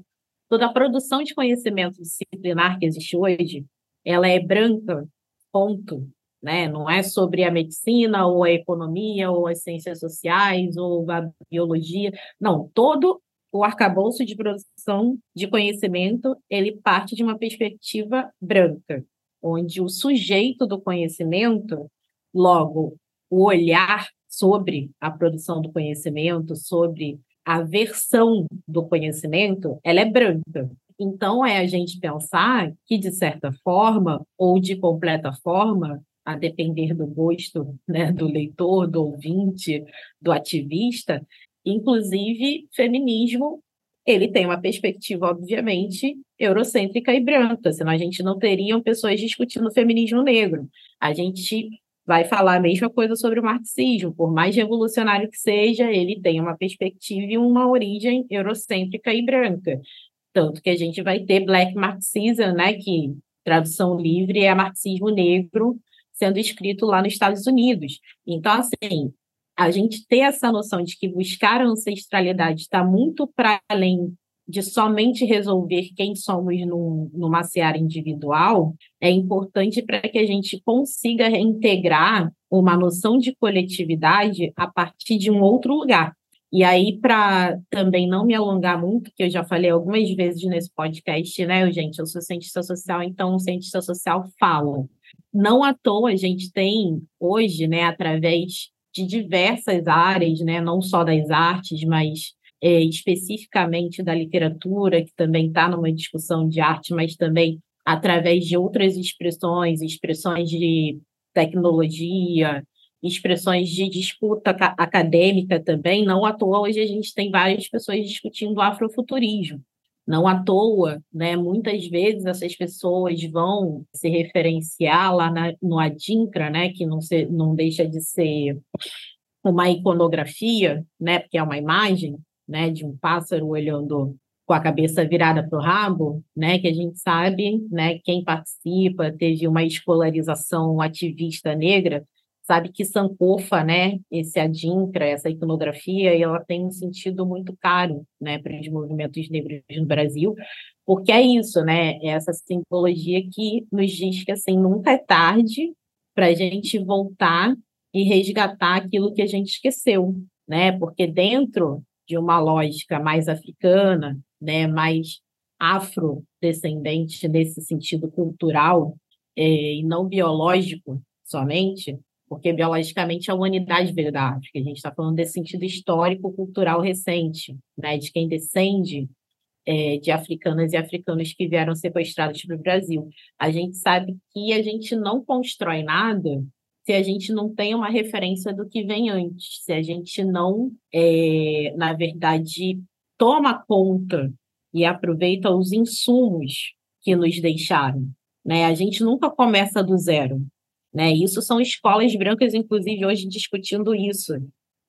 toda a produção de conhecimento disciplinar que existe hoje, ela é branca, ponto, né? Não é sobre a medicina ou a economia ou as ciências sociais ou a biologia, não, todo o arcabouço de produção de conhecimento ele parte de uma perspectiva branca, onde o sujeito do conhecimento, logo, o olhar sobre a produção do conhecimento, sobre a versão do conhecimento, ela é branca. Então, é a gente pensar que, de certa forma, ou de completa forma, a depender do gosto né, do leitor, do ouvinte, do ativista, Inclusive, feminismo, ele tem uma perspectiva, obviamente, eurocêntrica e branca, senão a gente não teria pessoas discutindo feminismo negro. A gente vai falar a mesma coisa sobre o marxismo, por mais revolucionário que seja, ele tem uma perspectiva e uma origem eurocêntrica e branca. Tanto que a gente vai ter Black Marxism, né, que tradução livre é marxismo negro sendo escrito lá nos Estados Unidos. Então, assim, a gente ter essa noção de que buscar a ancestralidade está muito para além de somente resolver quem somos num, numa seara individual, é importante para que a gente consiga reintegrar uma noção de coletividade a partir de um outro lugar. E aí, para também não me alongar muito, que eu já falei algumas vezes nesse podcast, né, gente? Eu sou cientista social, então cientista social fala. Não à toa a gente tem hoje, né, através de diversas áreas, né, não só das artes, mas é, especificamente da literatura, que também está numa discussão de arte, mas também através de outras expressões, expressões de tecnologia, expressões de disputa acadêmica também. Não à toa, hoje a gente tem várias pessoas discutindo afrofuturismo. Não à toa, né, muitas vezes essas pessoas vão se referenciar lá na, no ADINCRA, né, que não, se, não deixa de ser uma iconografia, né, porque é uma imagem né, de um pássaro olhando com a cabeça virada para o rabo, né, que a gente sabe, né, quem participa, teve uma escolarização ativista negra, sabe que Sankofa, né, esse adinkra, essa iconografia, ela tem um sentido muito caro, né, para os movimentos negros no Brasil, porque é isso, né, é essa simbologia que nos diz que, assim, nunca é tarde para a gente voltar e resgatar aquilo que a gente esqueceu, né, porque dentro de uma lógica mais africana, né, mais afrodescendente nesse sentido cultural é, e não biológico somente, porque biologicamente a humanidade veio da África. A gente está falando desse sentido histórico, cultural recente, né, de quem descende é, de africanas e africanos que vieram sequestrados para o Brasil. A gente sabe que a gente não constrói nada se a gente não tem uma referência do que vem antes, se a gente não, é, na verdade, toma conta e aproveita os insumos que nos deixaram. Né? A gente nunca começa do zero. Né? Isso são escolas brancas, inclusive, hoje discutindo isso,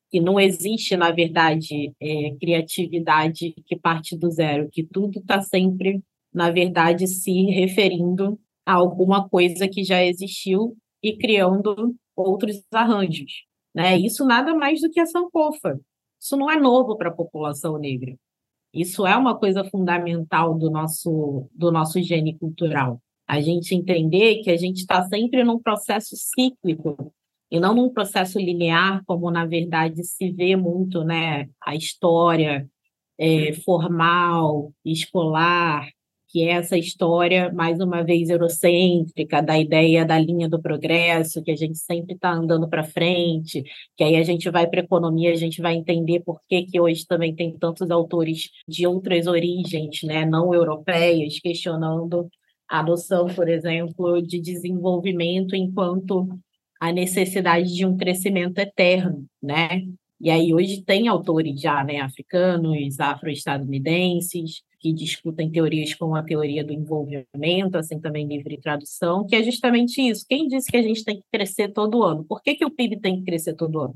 que não existe, na verdade, é, criatividade que parte do zero, que tudo está sempre, na verdade, se referindo a alguma coisa que já existiu e criando outros arranjos. Né? Isso nada mais do que a sankofa. Isso não é novo para a população negra. Isso é uma coisa fundamental do nosso, do nosso gene cultural a gente entender que a gente está sempre num processo cíclico e não num processo linear, como na verdade se vê muito, né? A história é, formal, escolar, que é essa história, mais uma vez, eurocêntrica, da ideia da linha do progresso, que a gente sempre está andando para frente, que aí a gente vai para a economia, a gente vai entender por que, que hoje também tem tantos autores de outras origens, né, não europeias, questionando a noção, por exemplo, de desenvolvimento enquanto a necessidade de um crescimento eterno, né? E aí hoje tem autores já, né, africanos, afro-estadunidenses, que discutem teorias como a teoria do envolvimento, assim também livre tradução, que é justamente isso. Quem disse que a gente tem que crescer todo ano? Por que, que o PIB tem que crescer todo ano?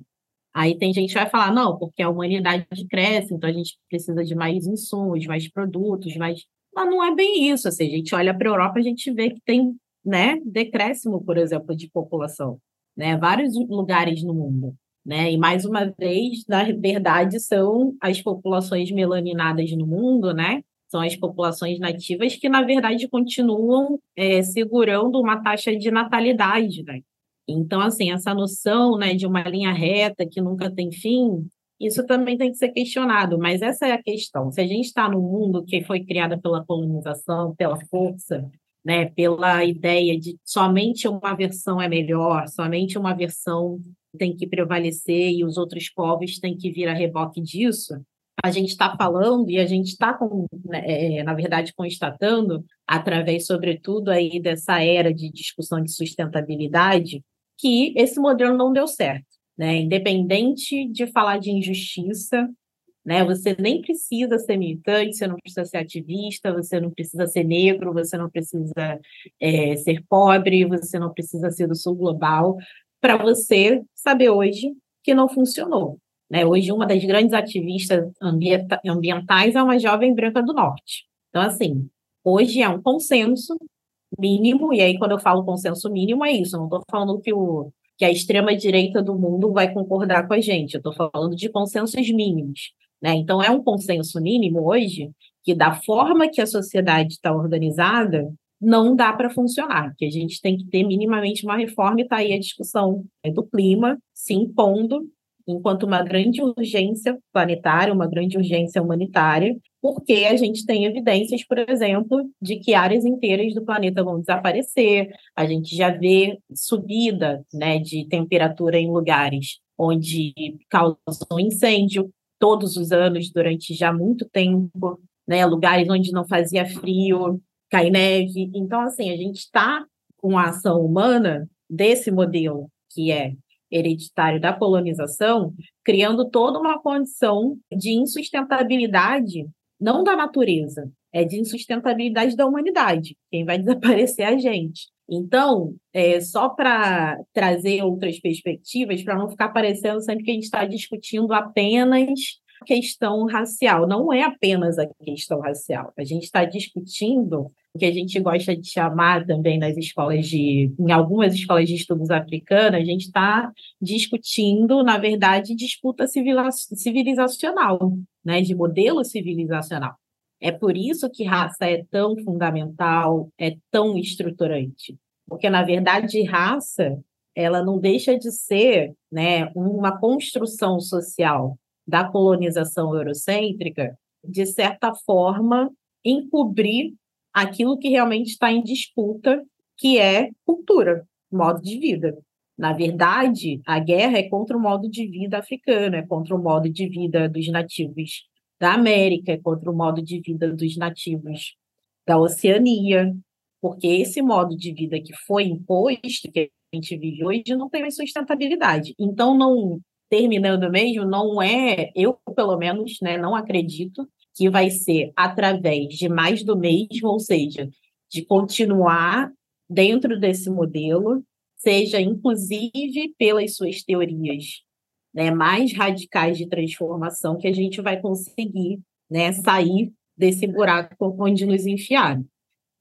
Aí tem gente que vai falar, não, porque a humanidade cresce, então a gente precisa de mais insumos, mais produtos, mais mas não é bem isso. Assim, a gente olha para a Europa, a gente vê que tem né, decréscimo, por exemplo, de população. Né, vários lugares no mundo. Né? E mais uma vez, na verdade, são as populações melaninadas no mundo, né? São as populações nativas que, na verdade, continuam é, segurando uma taxa de natalidade, né? Então, assim, essa noção né, de uma linha reta que nunca tem fim, isso também tem que ser questionado, mas essa é a questão. Se a gente está num mundo que foi criado pela colonização, pela força, né, pela ideia de somente uma versão é melhor, somente uma versão tem que prevalecer e os outros povos têm que vir a reboque disso, a gente está falando e a gente está, né, é, na verdade, constatando, através, sobretudo, aí dessa era de discussão de sustentabilidade, que esse modelo não deu certo né? Independente de falar de injustiça, né? Você nem precisa ser militante, você não precisa ser ativista, você não precisa ser negro, você não precisa é, ser pobre, você não precisa ser do sul global, para você saber hoje que não funcionou. Né? Hoje, uma das grandes ativistas ambientais é uma jovem branca do norte. Então, assim, hoje é um consenso mínimo, e aí quando eu falo consenso mínimo é isso, não estou falando que o que a extrema-direita do mundo vai concordar com a gente. Eu estou falando de consensos mínimos. Né? Então, é um consenso mínimo hoje que, da forma que a sociedade está organizada, não dá para funcionar, que a gente tem que ter minimamente uma reforma, e está aí a discussão né, do clima se impondo enquanto uma grande urgência planetária, uma grande urgência humanitária, porque a gente tem evidências, por exemplo, de que áreas inteiras do planeta vão desaparecer, a gente já vê subida né, de temperatura em lugares onde causam incêndio todos os anos durante já muito tempo, né, lugares onde não fazia frio, cai neve. Então, assim, a gente está com a ação humana desse modelo que é hereditário da colonização, criando toda uma condição de insustentabilidade, não da natureza, é de insustentabilidade da humanidade. Quem vai desaparecer é a gente. Então, é, só para trazer outras perspectivas, para não ficar parecendo sempre que a gente está discutindo apenas questão racial. Não é apenas a questão racial. A gente está discutindo que a gente gosta de chamar também nas escolas de, em algumas escolas de estudos africanas, a gente está discutindo, na verdade, disputa civilizacional, né, de modelo civilizacional. É por isso que raça é tão fundamental, é tão estruturante, porque na verdade raça ela não deixa de ser, né, uma construção social da colonização eurocêntrica, de certa forma encobrir aquilo que realmente está em disputa, que é cultura, modo de vida. Na verdade, a guerra é contra o modo de vida africano, é contra o modo de vida dos nativos da América, é contra o modo de vida dos nativos da Oceania, porque esse modo de vida que foi imposto, que a gente vive hoje, não tem mais sustentabilidade. Então, não terminando mesmo, não é, eu pelo menos, né, não acredito que vai ser através de mais do mesmo, ou seja, de continuar dentro desse modelo, seja inclusive pelas suas teorias né, mais radicais de transformação, que a gente vai conseguir né, sair desse buraco onde nos enfiaram.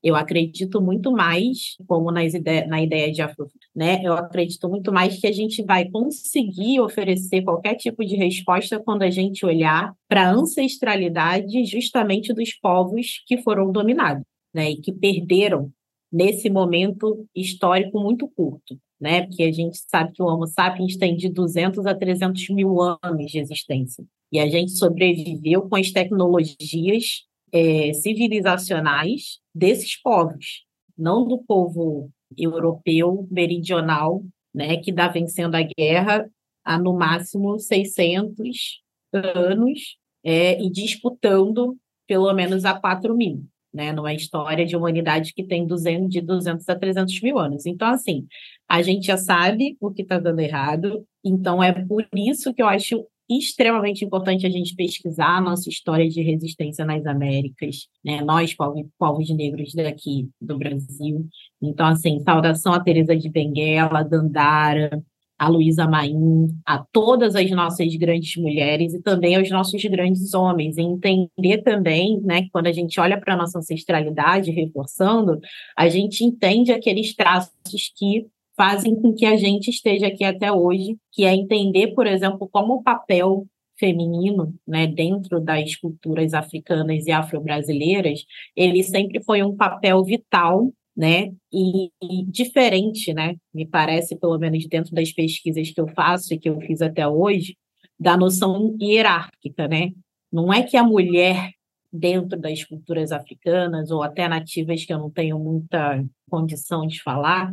Eu acredito muito mais, como nas ide na ideia de Afro, né? Eu acredito muito mais que a gente vai conseguir oferecer qualquer tipo de resposta quando a gente olhar para a ancestralidade justamente dos povos que foram dominados, né? E que perderam nesse momento histórico muito curto, né? Porque a gente sabe que o Homo sapiens tem de 200 a 300 mil anos de existência. E a gente sobreviveu com as tecnologias é, civilizacionais desses povos, não do povo europeu meridional, né, que está vencendo a guerra há no máximo 600 anos é, e disputando pelo menos há 4 mil, né, numa história de humanidade que tem 200, de 200 a 300 mil anos. Então, assim, a gente já sabe o que está dando errado, então é por isso que eu acho extremamente importante a gente pesquisar a nossa história de resistência nas Américas, né? Nós, povos, povos negros daqui do Brasil. Então, assim, saudação a Teresa de Benguela, a Dandara, a Luísa Maim, a todas as nossas grandes mulheres e também aos nossos grandes homens. E entender também, né, que quando a gente olha para a nossa ancestralidade, reforçando, a gente entende aqueles traços que fazem com que a gente esteja aqui até hoje, que é entender, por exemplo, como o papel feminino, né, dentro das culturas africanas e afro-brasileiras, ele sempre foi um papel vital, né, e, e, diferente, né, me parece, pelo menos dentro das pesquisas que eu faço e que eu fiz até hoje, da noção hierárquica, né? Não é que a mulher dentro das culturas africanas ou até nativas que eu não tenho muita condição de falar,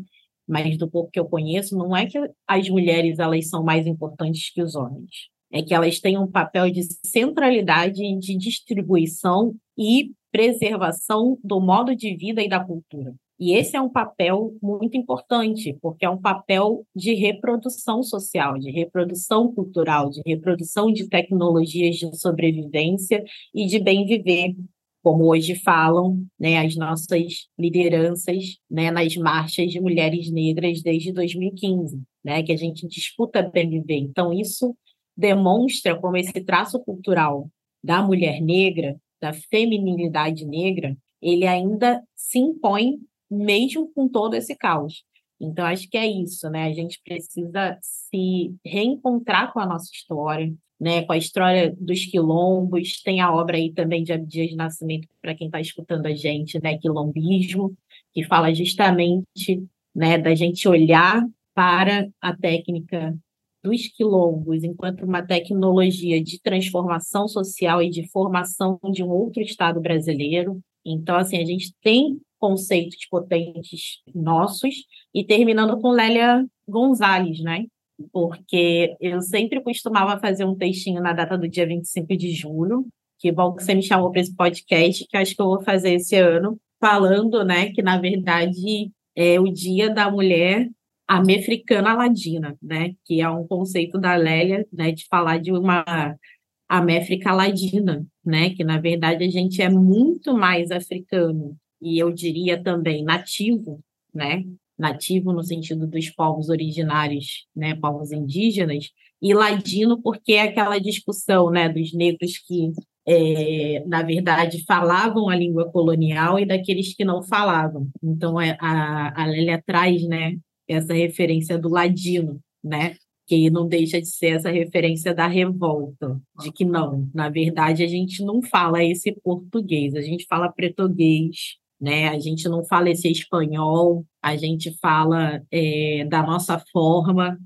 mas do pouco que eu conheço, não é que as mulheres elas são mais importantes que os homens. É que elas têm um papel de centralidade de distribuição e preservação do modo de vida e da cultura. E esse é um papel muito importante, porque é um papel de reprodução social, de reprodução cultural, de reprodução de tecnologias de sobrevivência e de bem viver como hoje falam né, as nossas lideranças né, nas marchas de mulheres negras desde 2015, né, que a gente disputa bem viver. Então, isso demonstra como esse traço cultural da mulher negra, da feminilidade negra, ele ainda se impõe mesmo com todo esse caos. Então, acho que é isso, né? A gente precisa se reencontrar com a nossa história, né, com a história dos quilombos, tem a obra aí também de Abdias de Nascimento, para quem está escutando a gente, né, Quilombismo, que fala justamente né, da gente olhar para a técnica dos quilombos enquanto uma tecnologia de transformação social e de formação de um outro Estado brasileiro. Então, assim, a gente tem conceitos potentes nossos, e terminando com Lélia Gonzalez, né? Porque eu sempre costumava fazer um textinho na data do dia 25 de julho, que bom que você me chamou para esse podcast, que acho que eu vou fazer esse ano, falando, né, que na verdade é o Dia da Mulher Amefricana Ladina, né, que é um conceito da Lélia, né, de falar de uma Améfrica Ladina, né, que na verdade a gente é muito mais africano e eu diria também nativo, né, nativo no sentido dos povos originários, né, povos indígenas, e ladino porque é aquela discussão, né, dos negros que é, na verdade, falavam a língua colonial e daqueles que não falavam. Então, é, a, a Lélia traz né, essa referência do ladino, né? que não deixa de ser essa referência da revolta, de que não, na verdade, a gente não fala esse português, a gente fala português, né? A gente não fala esse espanhol, a gente fala é, da nossa forma,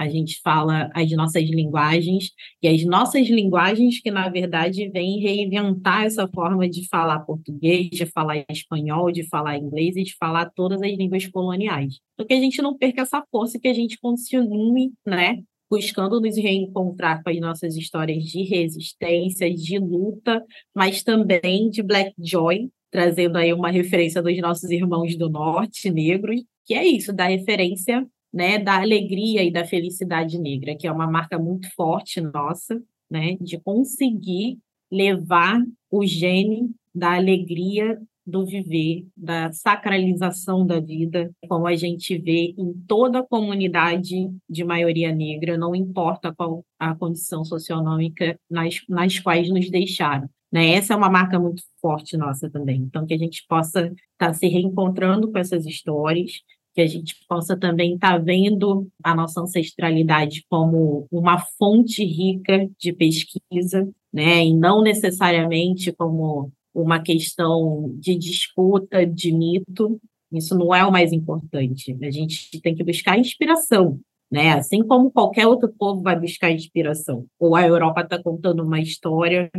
a gente fala as nossas linguagens, e as nossas linguagens que, na verdade, vêm reinventar essa forma de falar português, de falar espanhol, de falar inglês e de falar todas as línguas coloniais. Então, que a gente não perca essa força que a gente continue, né, buscando nos reencontrar com as nossas histórias de resistência, de luta, mas também de Black Joy, trazendo aí uma referência dos nossos irmãos do norte, negros, que é isso, da referência né, da alegria e da felicidade negra, que é uma marca muito forte nossa, né, de conseguir levar o gene da alegria do viver, da sacralização da vida, como a gente vê em toda a comunidade de maioria negra, não importa qual a condição socioeconômica nas, nas quais nos deixaram. Né? Essa é uma marca muito forte nossa também. Então, que a gente possa estar tá se reencontrando com essas histórias, que a gente possa também estar tá vendo a nossa ancestralidade como uma fonte rica de pesquisa, né, e não necessariamente como uma questão de disputa, de mito. Isso não é o mais importante. A gente tem que buscar inspiração, né? Assim como qualquer outro povo vai buscar inspiração. Ou a Europa está contando uma história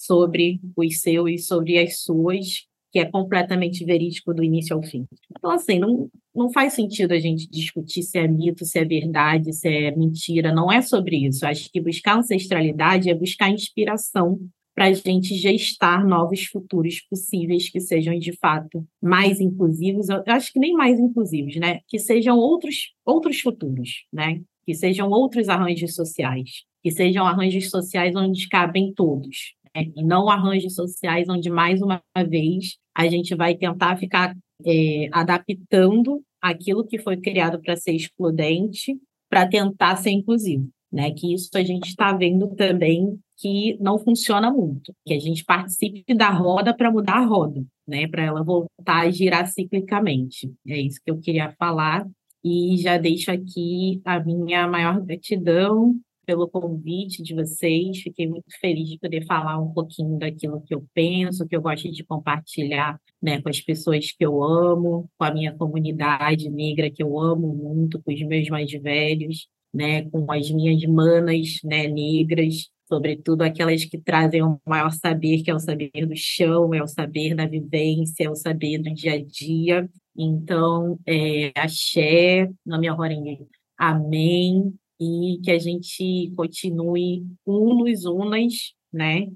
sobre os seus e sobre as suas, que é completamente verídico do início ao fim. Então, assim, não, não faz sentido a gente discutir se é mito, se é verdade, se é mentira, não é sobre isso. Acho que buscar ancestralidade é buscar inspiração para a gente gestar novos futuros possíveis que sejam de fato mais inclusivos, eu acho que nem mais inclusivos, né? Que sejam outros outros futuros, né? Que sejam outros arranjos sociais, que sejam arranjos sociais onde cabem todos, não arranjos sociais onde mais uma vez a gente vai tentar ficar é, adaptando aquilo que foi criado para ser excludente para tentar ser inclusivo. Né, que isso a gente está vendo também que não funciona muito, que a gente participe da roda para mudar a roda, né, para ela voltar a girar ciclicamente. É isso que eu queria falar e já deixo aqui a minha maior gratidão pelo convite de vocês. Fiquei muito feliz de poder falar um pouquinho daquilo que eu penso, que eu gosto de compartilhar né, com as pessoas que eu amo, com a minha comunidade negra que eu amo muito, com os meus mais velhos, né, com as minhas manas né, negras, sobretudo aquelas que trazem o maior saber, que é o saber do chão, é o saber da vivência, é o saber do dia a dia. Então, é, axé, minha horinha, amém e que a gente continue unos, unas, né?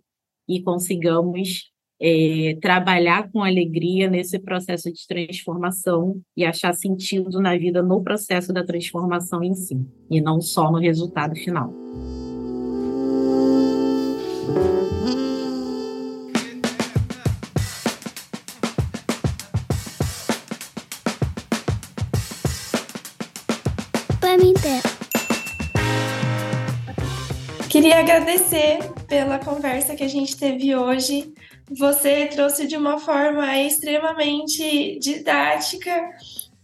E consigamos é, trabalhar com alegria nesse processo de transformação e achar sentido na vida no processo da transformação em si, e não só no resultado final. Pela conversa que a gente teve hoje. Você trouxe de uma forma extremamente didática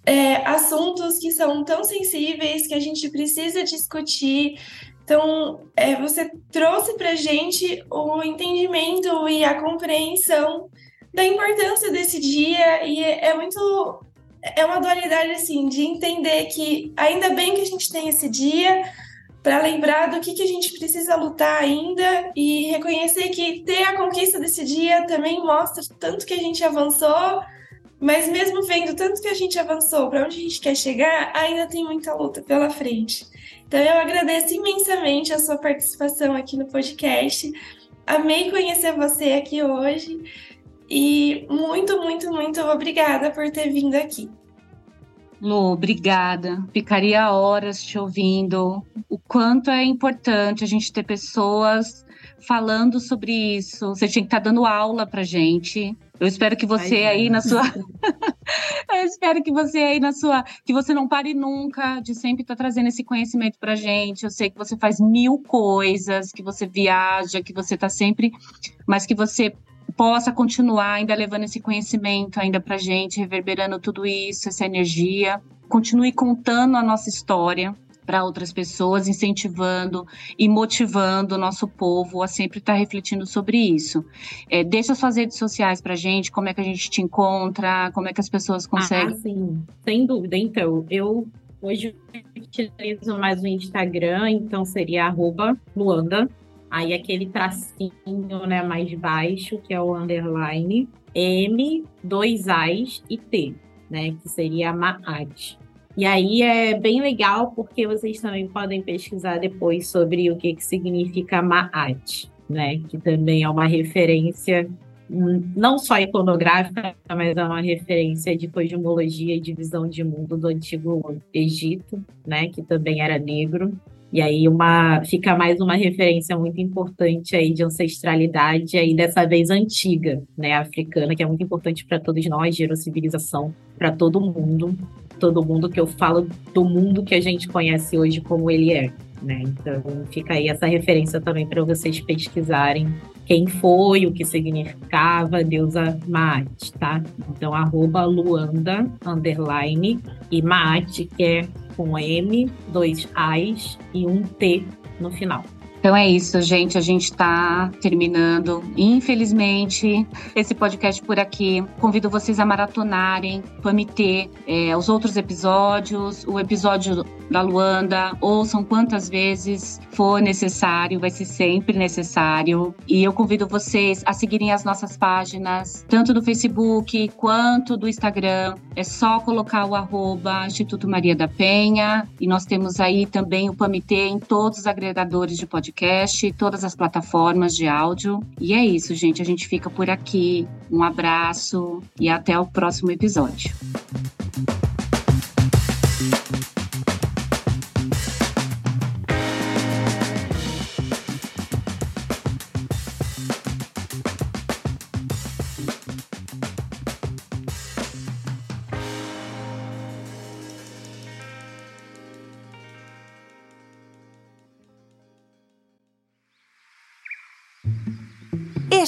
é, assuntos que são tão sensíveis que a gente precisa discutir. Então, é, você trouxe para gente o entendimento e a compreensão da importância desse dia e é, é muito é uma dualidade assim de entender que ainda bem que a gente tem esse dia para lembrar do que, que a gente precisa lutar ainda e reconhecer que ter a conquista desse dia também mostra tanto que a gente avançou, mas mesmo vendo tanto que a gente avançou, para onde a gente quer chegar, ainda tem muita luta pela frente. Então eu agradeço imensamente a sua participação aqui no podcast. Amei conhecer você aqui hoje e muito, muito, muito obrigada por ter vindo aqui. Lu, obrigada. Ficaria horas te ouvindo. O quanto é importante a gente ter pessoas falando sobre isso. Você tinha que estar tá dando aula pra gente. Eu espero que você Ai, aí na sua. Eu espero que você aí na sua. Que você não pare nunca de sempre estar tá trazendo esse conhecimento pra gente. Eu sei que você faz mil coisas, que você viaja, que você tá sempre. Mas que você possa continuar ainda levando esse conhecimento ainda para gente, reverberando tudo isso, essa energia. Continue contando a nossa história para outras pessoas, incentivando e motivando o nosso povo a sempre estar tá refletindo sobre isso. É, deixa suas redes sociais para gente, como é que a gente te encontra, como é que as pessoas conseguem. Ah, sim, sem dúvida. Então, eu hoje utilizo mais o Instagram, então seria arroba Luanda Aí aquele tracinho né, mais baixo, que é o underline, M, dois A's e T, né? Que seria Maat. E aí é bem legal porque vocês também podem pesquisar depois sobre o que, que significa Maat, né? Que também é uma referência hum, não só iconográfica, mas é uma referência de cosmologia e de visão de mundo do antigo Egito, né? Que também era negro. E aí uma fica mais uma referência muito importante aí de ancestralidade aí dessa vez antiga, né, africana, que é muito importante para todos nós, gerou civilização para todo mundo, todo mundo que eu falo do mundo que a gente conhece hoje como ele é, né? Então fica aí essa referência também para vocês pesquisarem quem foi, o que significava deusa Maat, tá? Então arroba Luanda underline e Maat que é com M, dois A's e um T no final. Então é isso, gente. A gente está terminando, infelizmente, esse podcast por aqui. Convido vocês a maratonarem, PAMITê, é, os outros episódios, o episódio da Luanda, ouçam quantas vezes for necessário, vai ser sempre necessário. E eu convido vocês a seguirem as nossas páginas, tanto do Facebook quanto do Instagram. É só colocar o arroba Instituto Maria da Penha. E nós temos aí também o PAMITê em todos os agregadores de podcast, todas as plataformas de áudio. E é isso, gente. A gente fica por aqui. Um abraço e até o próximo episódio.